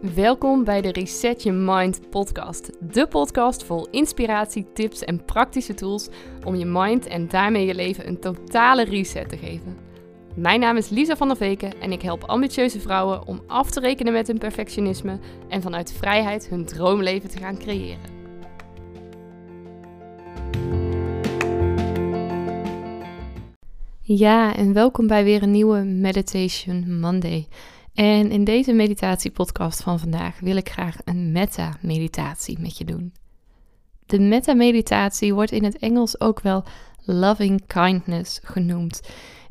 Welkom bij de Reset Your Mind podcast. De podcast vol inspiratie, tips en praktische tools om je mind en daarmee je leven een totale reset te geven. Mijn naam is Lisa van der Veken en ik help ambitieuze vrouwen om af te rekenen met hun perfectionisme en vanuit vrijheid hun droomleven te gaan creëren. Ja, en welkom bij weer een nieuwe Meditation Monday. En in deze meditatiepodcast van vandaag wil ik graag een metta-meditatie met je doen. De metta-meditatie wordt in het Engels ook wel loving kindness genoemd.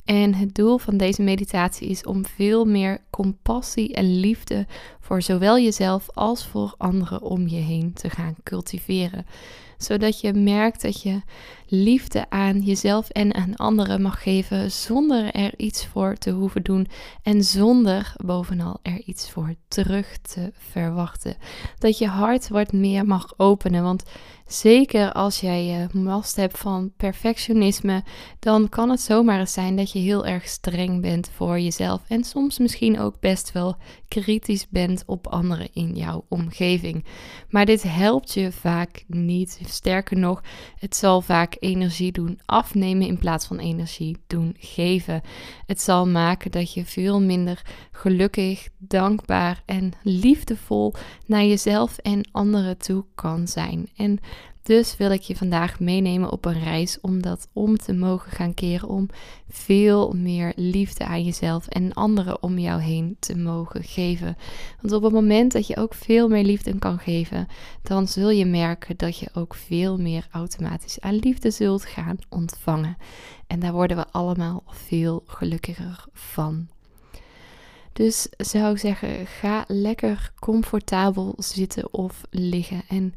En het doel van deze meditatie is om veel meer compassie en liefde voor zowel jezelf als voor anderen om je heen te gaan cultiveren zodat je merkt dat je liefde aan jezelf en aan anderen mag geven zonder er iets voor te hoeven doen en zonder bovenal er iets voor terug te verwachten. Dat je hart wat meer mag openen, want zeker als jij last hebt van perfectionisme, dan kan het zomaar eens zijn dat je heel erg streng bent voor jezelf en soms misschien ook best wel kritisch bent op anderen in jouw omgeving. Maar dit helpt je vaak niet. Sterker nog, het zal vaak energie doen afnemen in plaats van energie doen geven. Het zal maken dat je veel minder gelukkig, dankbaar en liefdevol naar jezelf en anderen toe kan zijn. En dus wil ik je vandaag meenemen op een reis om dat om te mogen gaan keren. Om veel meer liefde aan jezelf en anderen om jou heen te mogen geven. Want op het moment dat je ook veel meer liefde kan geven, dan zul je merken dat je ook veel meer automatisch aan liefde zult gaan ontvangen. En daar worden we allemaal veel gelukkiger van. Dus zou ik zeggen, ga lekker comfortabel zitten of liggen en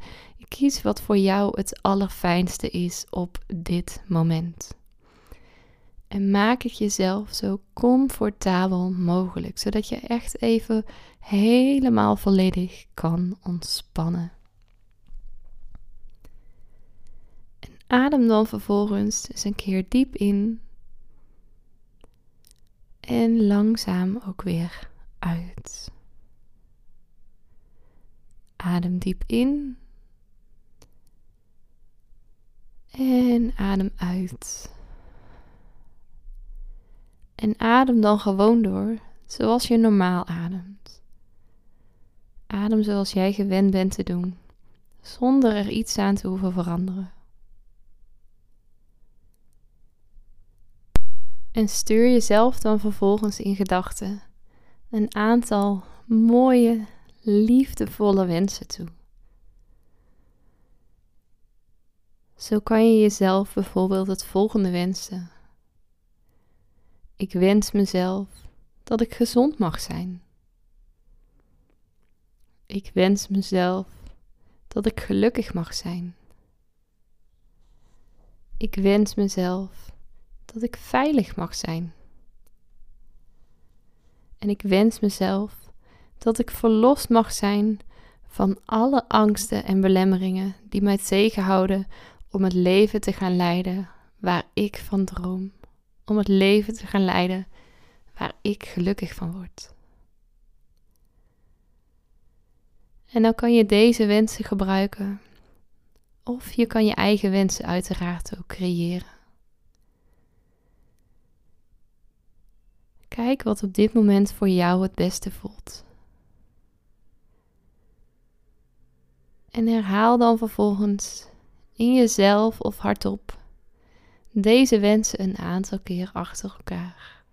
kies wat voor jou het allerfijnste is op dit moment. En maak het jezelf zo comfortabel mogelijk, zodat je echt even helemaal volledig kan ontspannen. En adem dan vervolgens eens een keer diep in en langzaam ook weer uit. Adem diep in en adem uit. En adem dan gewoon door zoals je normaal ademt. Adem zoals jij gewend bent te doen, zonder er iets aan te hoeven veranderen. En stuur jezelf dan vervolgens in gedachten een aantal mooie, liefdevolle wensen toe. Zo kan je jezelf bijvoorbeeld het volgende wensen. Ik wens mezelf dat ik gezond mag zijn. Ik wens mezelf dat ik gelukkig mag zijn. Ik wens mezelf dat ik veilig mag zijn. En ik wens mezelf dat ik verlost mag zijn van alle angsten en belemmeringen die mij tegenhouden om het leven te gaan leiden waar ik van droom. Om het leven te gaan leiden waar ik gelukkig van word. En dan kan je deze wensen gebruiken. Of je kan je eigen wensen uiteraard ook creëren. Kijk wat op dit moment voor jou het beste voelt. En herhaal dan vervolgens in jezelf of hardop deze wensen een aantal keer achter elkaar.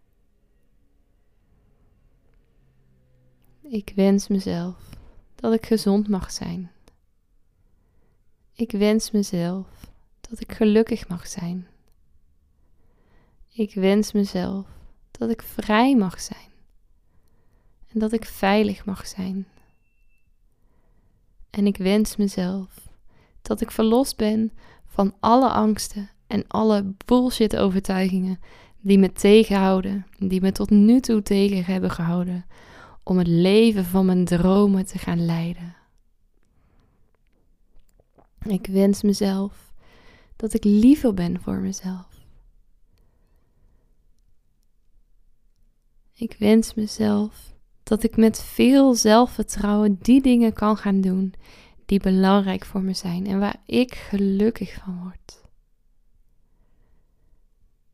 Ik wens mezelf dat ik gezond mag zijn. Ik wens mezelf dat ik gelukkig mag zijn. Ik wens mezelf dat ik vrij mag zijn en dat ik veilig mag zijn. En ik wens mezelf dat ik verlost ben van alle angsten en alle bullshit overtuigingen die me tegenhouden, die me tot nu toe tegen hebben gehouden om het leven van mijn dromen te gaan leiden. Ik wens mezelf dat ik liever ben voor mezelf. Ik wens mezelf Dat ik met veel zelfvertrouwen die dingen kan gaan doen die belangrijk voor me zijn en waar ik gelukkig van word.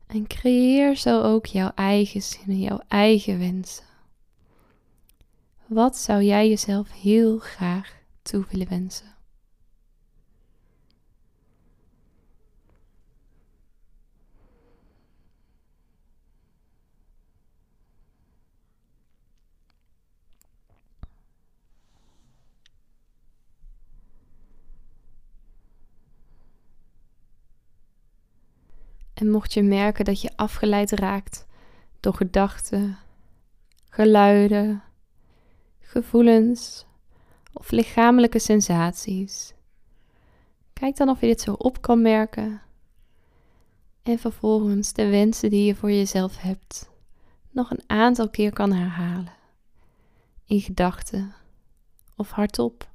En creëer zo ook jouw eigen zinnen, jouw eigen wensen. Wat zou jij jezelf heel graag toe willen wensen? En mocht je merken dat je afgeleid raakt door gedachten, geluiden, gevoelens of lichamelijke sensaties, kijk dan of je dit zo op kan merken en vervolgens de wensen die je voor jezelf hebt nog een aantal keer kan herhalen in gedachten of hardop.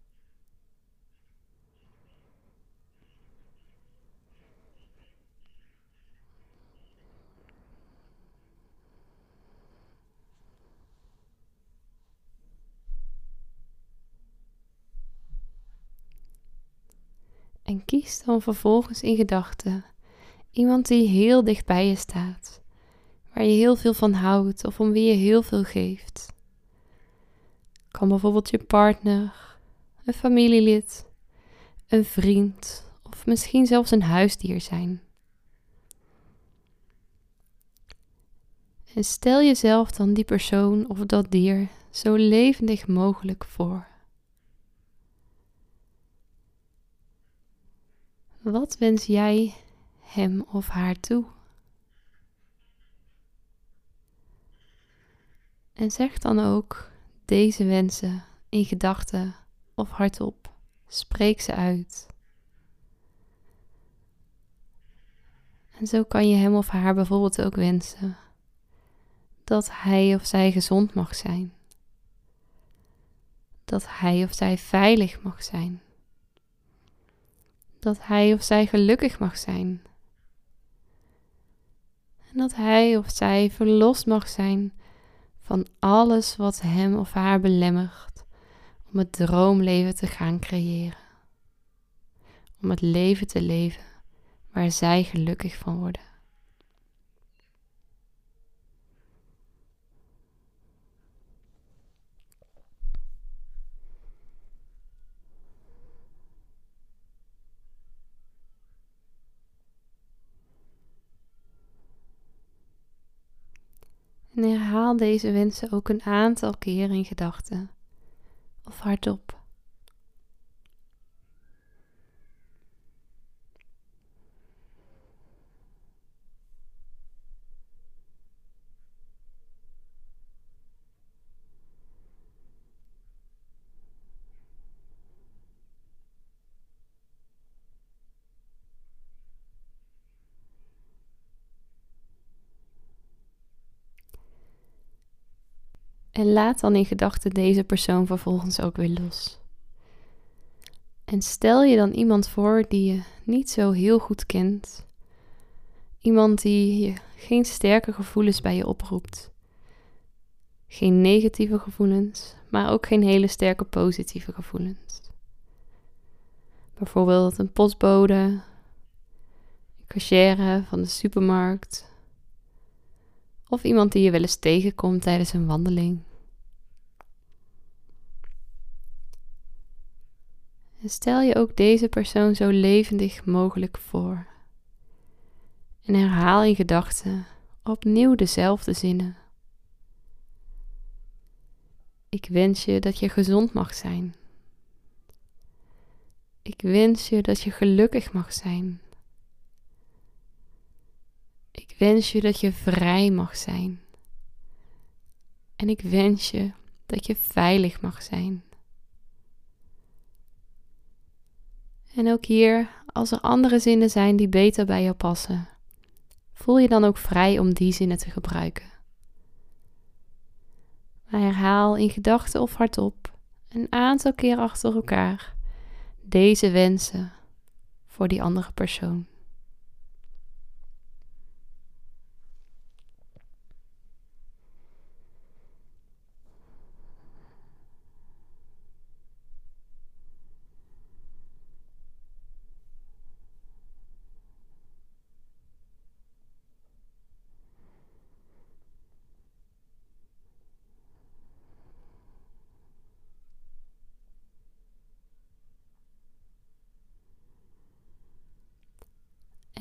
En kies dan vervolgens in gedachten iemand die heel dicht bij je staat, waar je heel veel van houdt of om wie je heel veel geeft. Kan bijvoorbeeld je partner, een familielid, een vriend of misschien zelfs een huisdier zijn. En stel jezelf dan die persoon of dat dier zo levendig mogelijk voor. Wat wens jij hem of haar toe? En zeg dan ook deze wensen in gedachten of hardop. Spreek ze uit. En zo kan je hem of haar bijvoorbeeld ook wensen dat hij of zij gezond mag zijn. Dat hij of zij veilig mag zijn dat hij of zij gelukkig mag zijn. En dat hij of zij verlost mag zijn van alles wat hem of haar belemmert om het droomleven te gaan creëren. Om het leven te leven waar zij gelukkig van worden. En herhaal deze wensen ook een aantal keer in gedachten of hardop. En laat dan in gedachten deze persoon vervolgens ook weer los. En stel je dan iemand voor die je niet zo heel goed kent. Iemand die je geen sterke gevoelens bij je oproept. Geen negatieve gevoelens, maar ook geen hele sterke positieve gevoelens. Bijvoorbeeld een postbode, een cashier van de supermarkt, of iemand die je wel eens tegenkomt tijdens een wandeling. En stel je ook deze persoon zo levendig mogelijk voor. En herhaal in gedachten opnieuw dezelfde zinnen. Ik wens je dat je gezond mag zijn. Ik wens je dat je gelukkig mag zijn. Ik wens je dat je vrij mag zijn. En ik wens je dat je veilig mag zijn. En ook hier, als er andere zinnen zijn die beter bij jou passen, voel je dan ook vrij om die zinnen te gebruiken. Maar herhaal in gedachten of hardop een aantal keer achter elkaar deze wensen voor die andere persoon.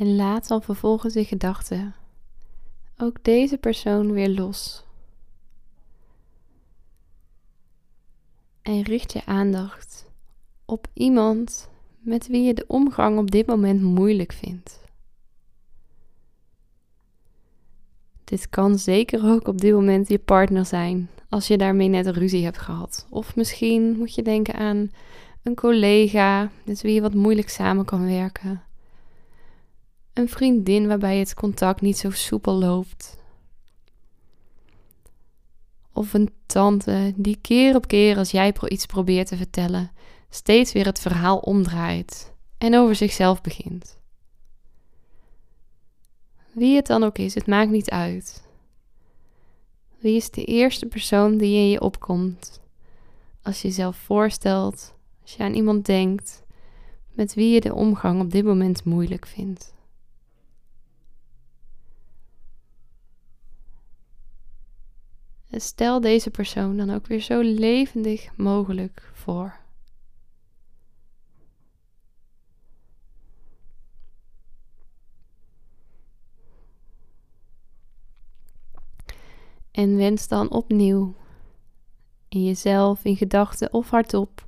En laat dan vervolgens in gedachten ook deze persoon weer los. En richt je aandacht op iemand met wie je de omgang op dit moment moeilijk vindt. Dit kan zeker ook op dit moment je partner zijn, als je daarmee net een ruzie hebt gehad. Of misschien moet je denken aan een collega met wie je wat moeilijk samen kan werken. Een vriendin waarbij het contact niet zo soepel loopt. Of een tante die keer op keer als jij iets probeert te vertellen, steeds weer het verhaal omdraait en over zichzelf begint. Wie het dan ook is, het maakt niet uit. Wie is de eerste persoon die in je opkomt als je jezelf voorstelt, als je aan iemand denkt met wie je de omgang op dit moment moeilijk vindt? En stel deze persoon dan ook weer zo levendig mogelijk voor. En wens dan opnieuw in jezelf, in gedachten of hardop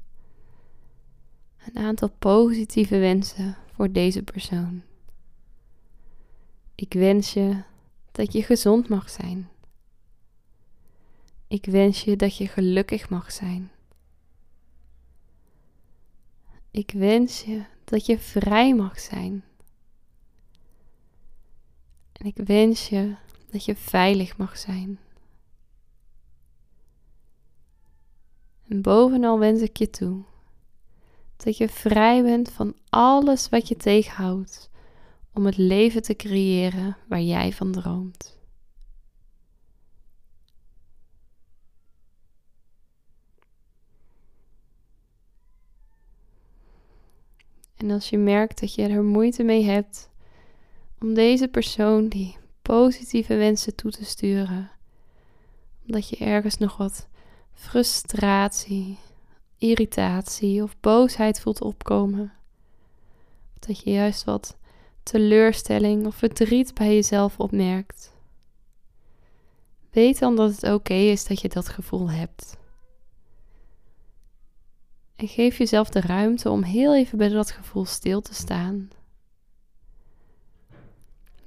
een aantal positieve wensen voor deze persoon. Ik wens je dat je gezond mag zijn. Ik wens je dat je gelukkig mag zijn. Ik wens je dat je vrij mag zijn. En ik wens je dat je veilig mag zijn. En bovenal wens ik je toe dat je vrij bent van alles wat je tegenhoudt om het leven te creëren waar jij van droomt. En als je merkt dat je er moeite mee hebt om deze persoon die positieve wensen toe te sturen, omdat je ergens nog wat frustratie, irritatie of boosheid voelt opkomen. Of dat je juist wat teleurstelling of verdriet bij jezelf opmerkt. Weet dan dat het oké is dat je dat gevoel hebt. En geef jezelf de ruimte om heel even bij dat gevoel stil te staan.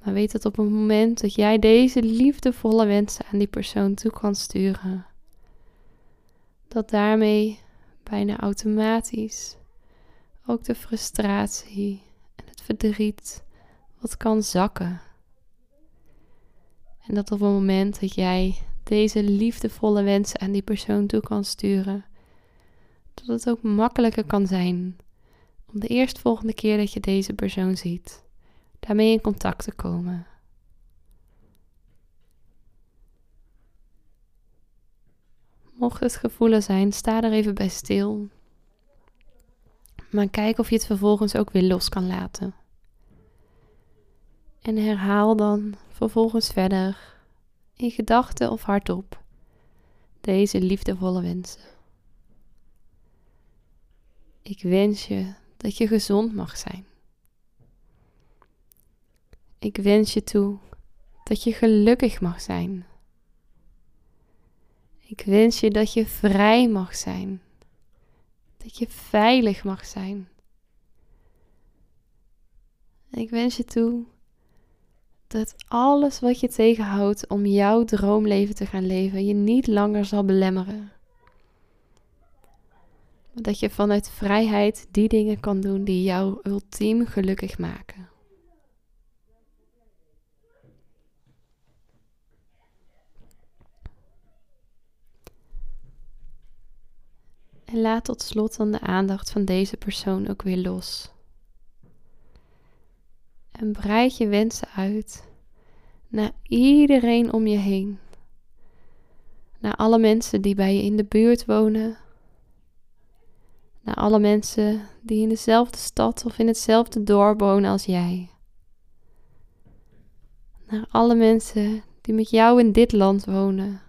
Maar weet dat op het moment dat jij deze liefdevolle wensen aan die persoon toe kan sturen, dat daarmee bijna automatisch ook de frustratie en het verdriet wat kan zakken. En dat op het moment dat jij deze liefdevolle wensen aan die persoon toe kan sturen, dat het ook makkelijker kan zijn om de eerstvolgende keer dat je deze persoon ziet, daarmee in contact te komen. Mocht het gevoelen zijn, sta er even bij stil. Maar kijk of je het vervolgens ook weer los kan laten. En herhaal dan vervolgens verder, in gedachten of hardop, deze liefdevolle wensen. Ik wens je dat je gezond mag zijn. Ik wens je toe dat je gelukkig mag zijn. Ik wens je dat je vrij mag zijn. Dat je veilig mag zijn. ik wens je toe dat alles wat je tegenhoudt om jouw droomleven te gaan leven, je niet langer zal belemmeren. Dat je vanuit vrijheid die dingen kan doen die jou ultiem gelukkig maken. En laat tot slot dan de aandacht van deze persoon ook weer los. En breid je wensen uit naar iedereen om je heen. Naar alle mensen die bij je in de buurt wonen. Naar alle mensen die in dezelfde stad of in hetzelfde dorp wonen als jij. Naar alle mensen die met jou in dit land wonen.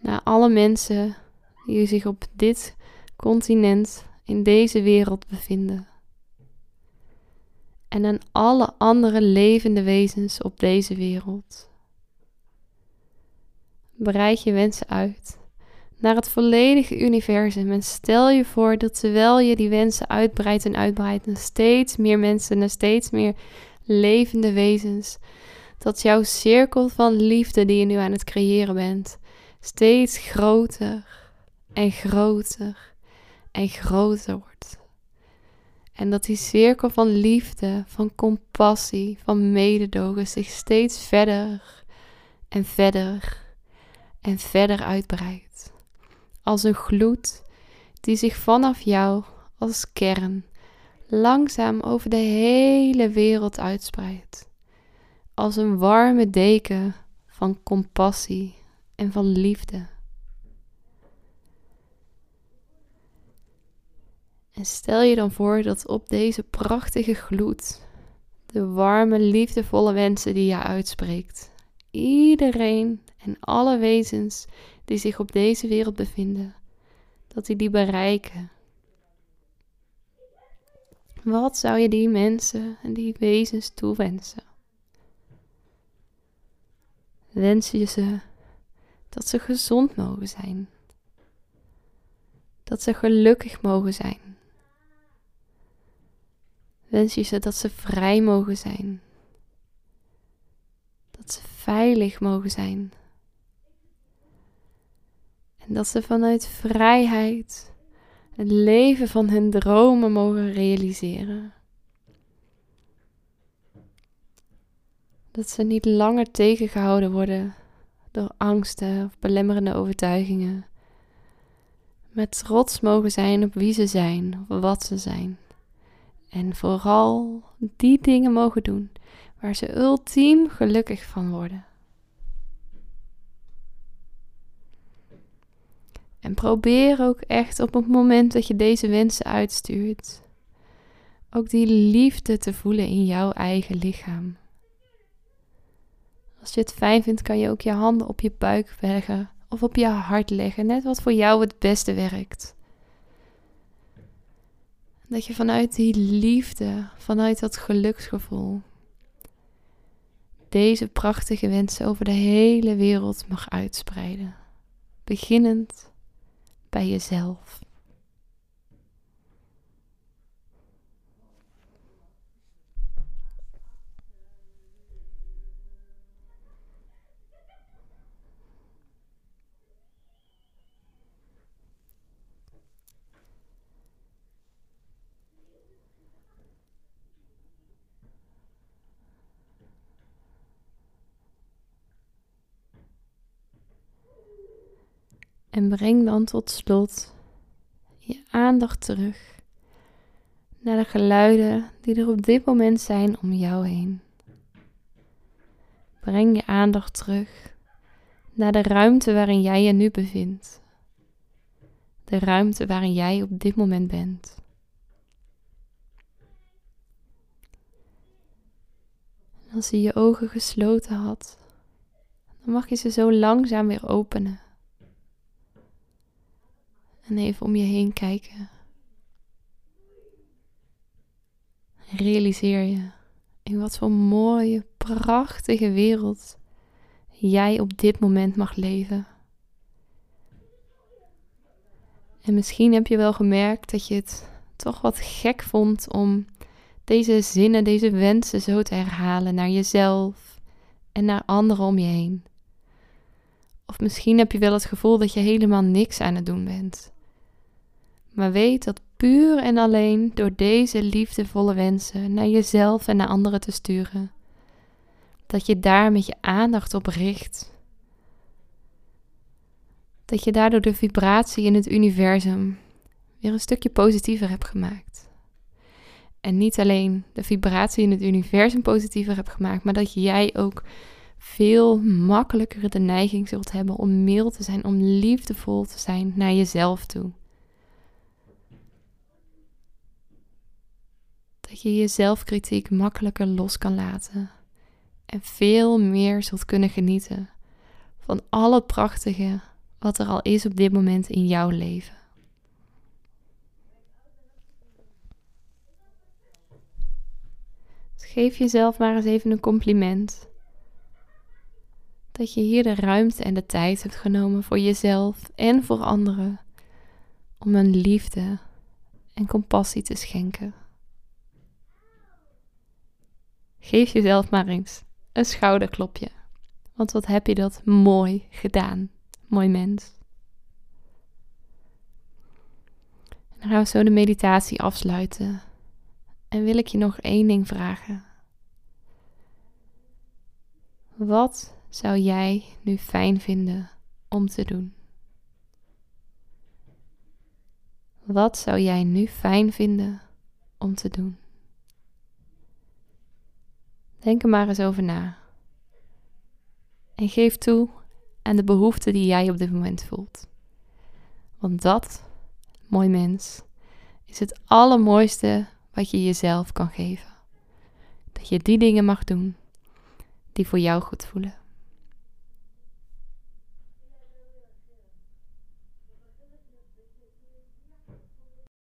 Naar alle mensen die zich op dit continent, in deze wereld bevinden. en aan alle andere levende wezens op deze wereld. Breid je wensen uit naar het volledige universum en stel je voor dat terwijl je die wensen uitbreidt en uitbreidt naar steeds meer mensen, naar steeds meer levende wezens, dat jouw cirkel van liefde die je nu aan het creëren bent, steeds groter en groter en groter wordt. En dat die cirkel van liefde, van compassie, van mededogen zich steeds verder en verder en verder uitbreidt. Als een gloed die zich vanaf jou als kern langzaam over de hele wereld uitspreidt. Als een warme deken van compassie en van liefde. En stel je dan voor dat op deze prachtige gloed de warme, liefdevolle wensen die je uitspreekt, iedereen en alle wezens die zich op deze wereld bevinden, dat die die bereiken. Wat zou je die mensen en die wezens toewensen? Wens je ze dat ze gezond mogen zijn? Dat ze gelukkig mogen zijn? wens je ze dat ze vrij mogen zijn. Dat ze veilig mogen zijn. En dat ze vanuit vrijheid het leven van hun dromen mogen realiseren. Dat ze niet langer tegengehouden worden door angsten of belemmerende overtuigingen. Maar trots mogen zijn op wie ze zijn, of wat ze zijn. En vooral die dingen mogen doen waar ze ultiem gelukkig van worden. Probeer ook echt op het moment dat je deze wensen uitstuurt, ook die liefde te voelen in jouw eigen lichaam. Als je het fijn vindt, kan je ook je handen op je buik leggen of op je hart leggen, net wat voor jou het beste werkt. Dat je vanuit die liefde, vanuit dat geluksgevoel, deze prachtige wensen over de hele wereld mag uitspreiden. Beginnend bij jezelf. En breng dan tot slot je aandacht terug naar de geluiden die er op dit moment zijn om jou heen. Breng je aandacht terug naar de ruimte waarin jij je nu bevindt. De ruimte waarin jij op dit moment bent. als je je ogen gesloten had, dan mag je ze zo langzaam weer openen. En even om je heen kijken. Realiseer je in wat voor mooie, prachtige wereld jij op dit moment mag leven. En misschien heb je wel gemerkt dat je het toch wat gek vond om deze zinnen, deze wensen zo te herhalen naar jezelf en naar anderen om je heen. Of misschien heb je wel het gevoel dat je helemaal niks aan het doen bent. Maar weet dat puur en alleen door deze liefdevolle wensen naar jezelf en naar anderen te sturen, dat je daar met je aandacht op richt. Dat je daardoor de vibratie in het universum weer een stukje positiever hebt gemaakt. En niet alleen de vibratie in het universum positiever hebt gemaakt, maar dat jij ook veel makkelijker de neiging zult hebben om mild te zijn, om liefdevol te zijn naar jezelf toe. dat je je zelfkritiek makkelijker los kan laten en veel meer zult kunnen genieten van al het prachtige wat er al is op dit moment in jouw leven. Geef jezelf maar eens even een compliment. Dat je hier de ruimte en de tijd hebt genomen voor jezelf en voor anderen om een liefde en compassie te schenken. Geef jezelf maar eens een schouderklopje. Want wat heb je dat mooi gedaan, mooi mens. En dan gaan we zo de meditatie afsluiten. En wil ik je nog één ding vragen. Wat zou jij nu fijn vinden om te doen? Wat zou jij nu fijn vinden om te doen? Denk er maar eens over na. En geef toe aan de behoeften die jij op dit moment voelt. Want dat, mooi mens, is het allermooiste wat je jezelf kan geven. Dat je die dingen mag doen die voor jou goed voelen.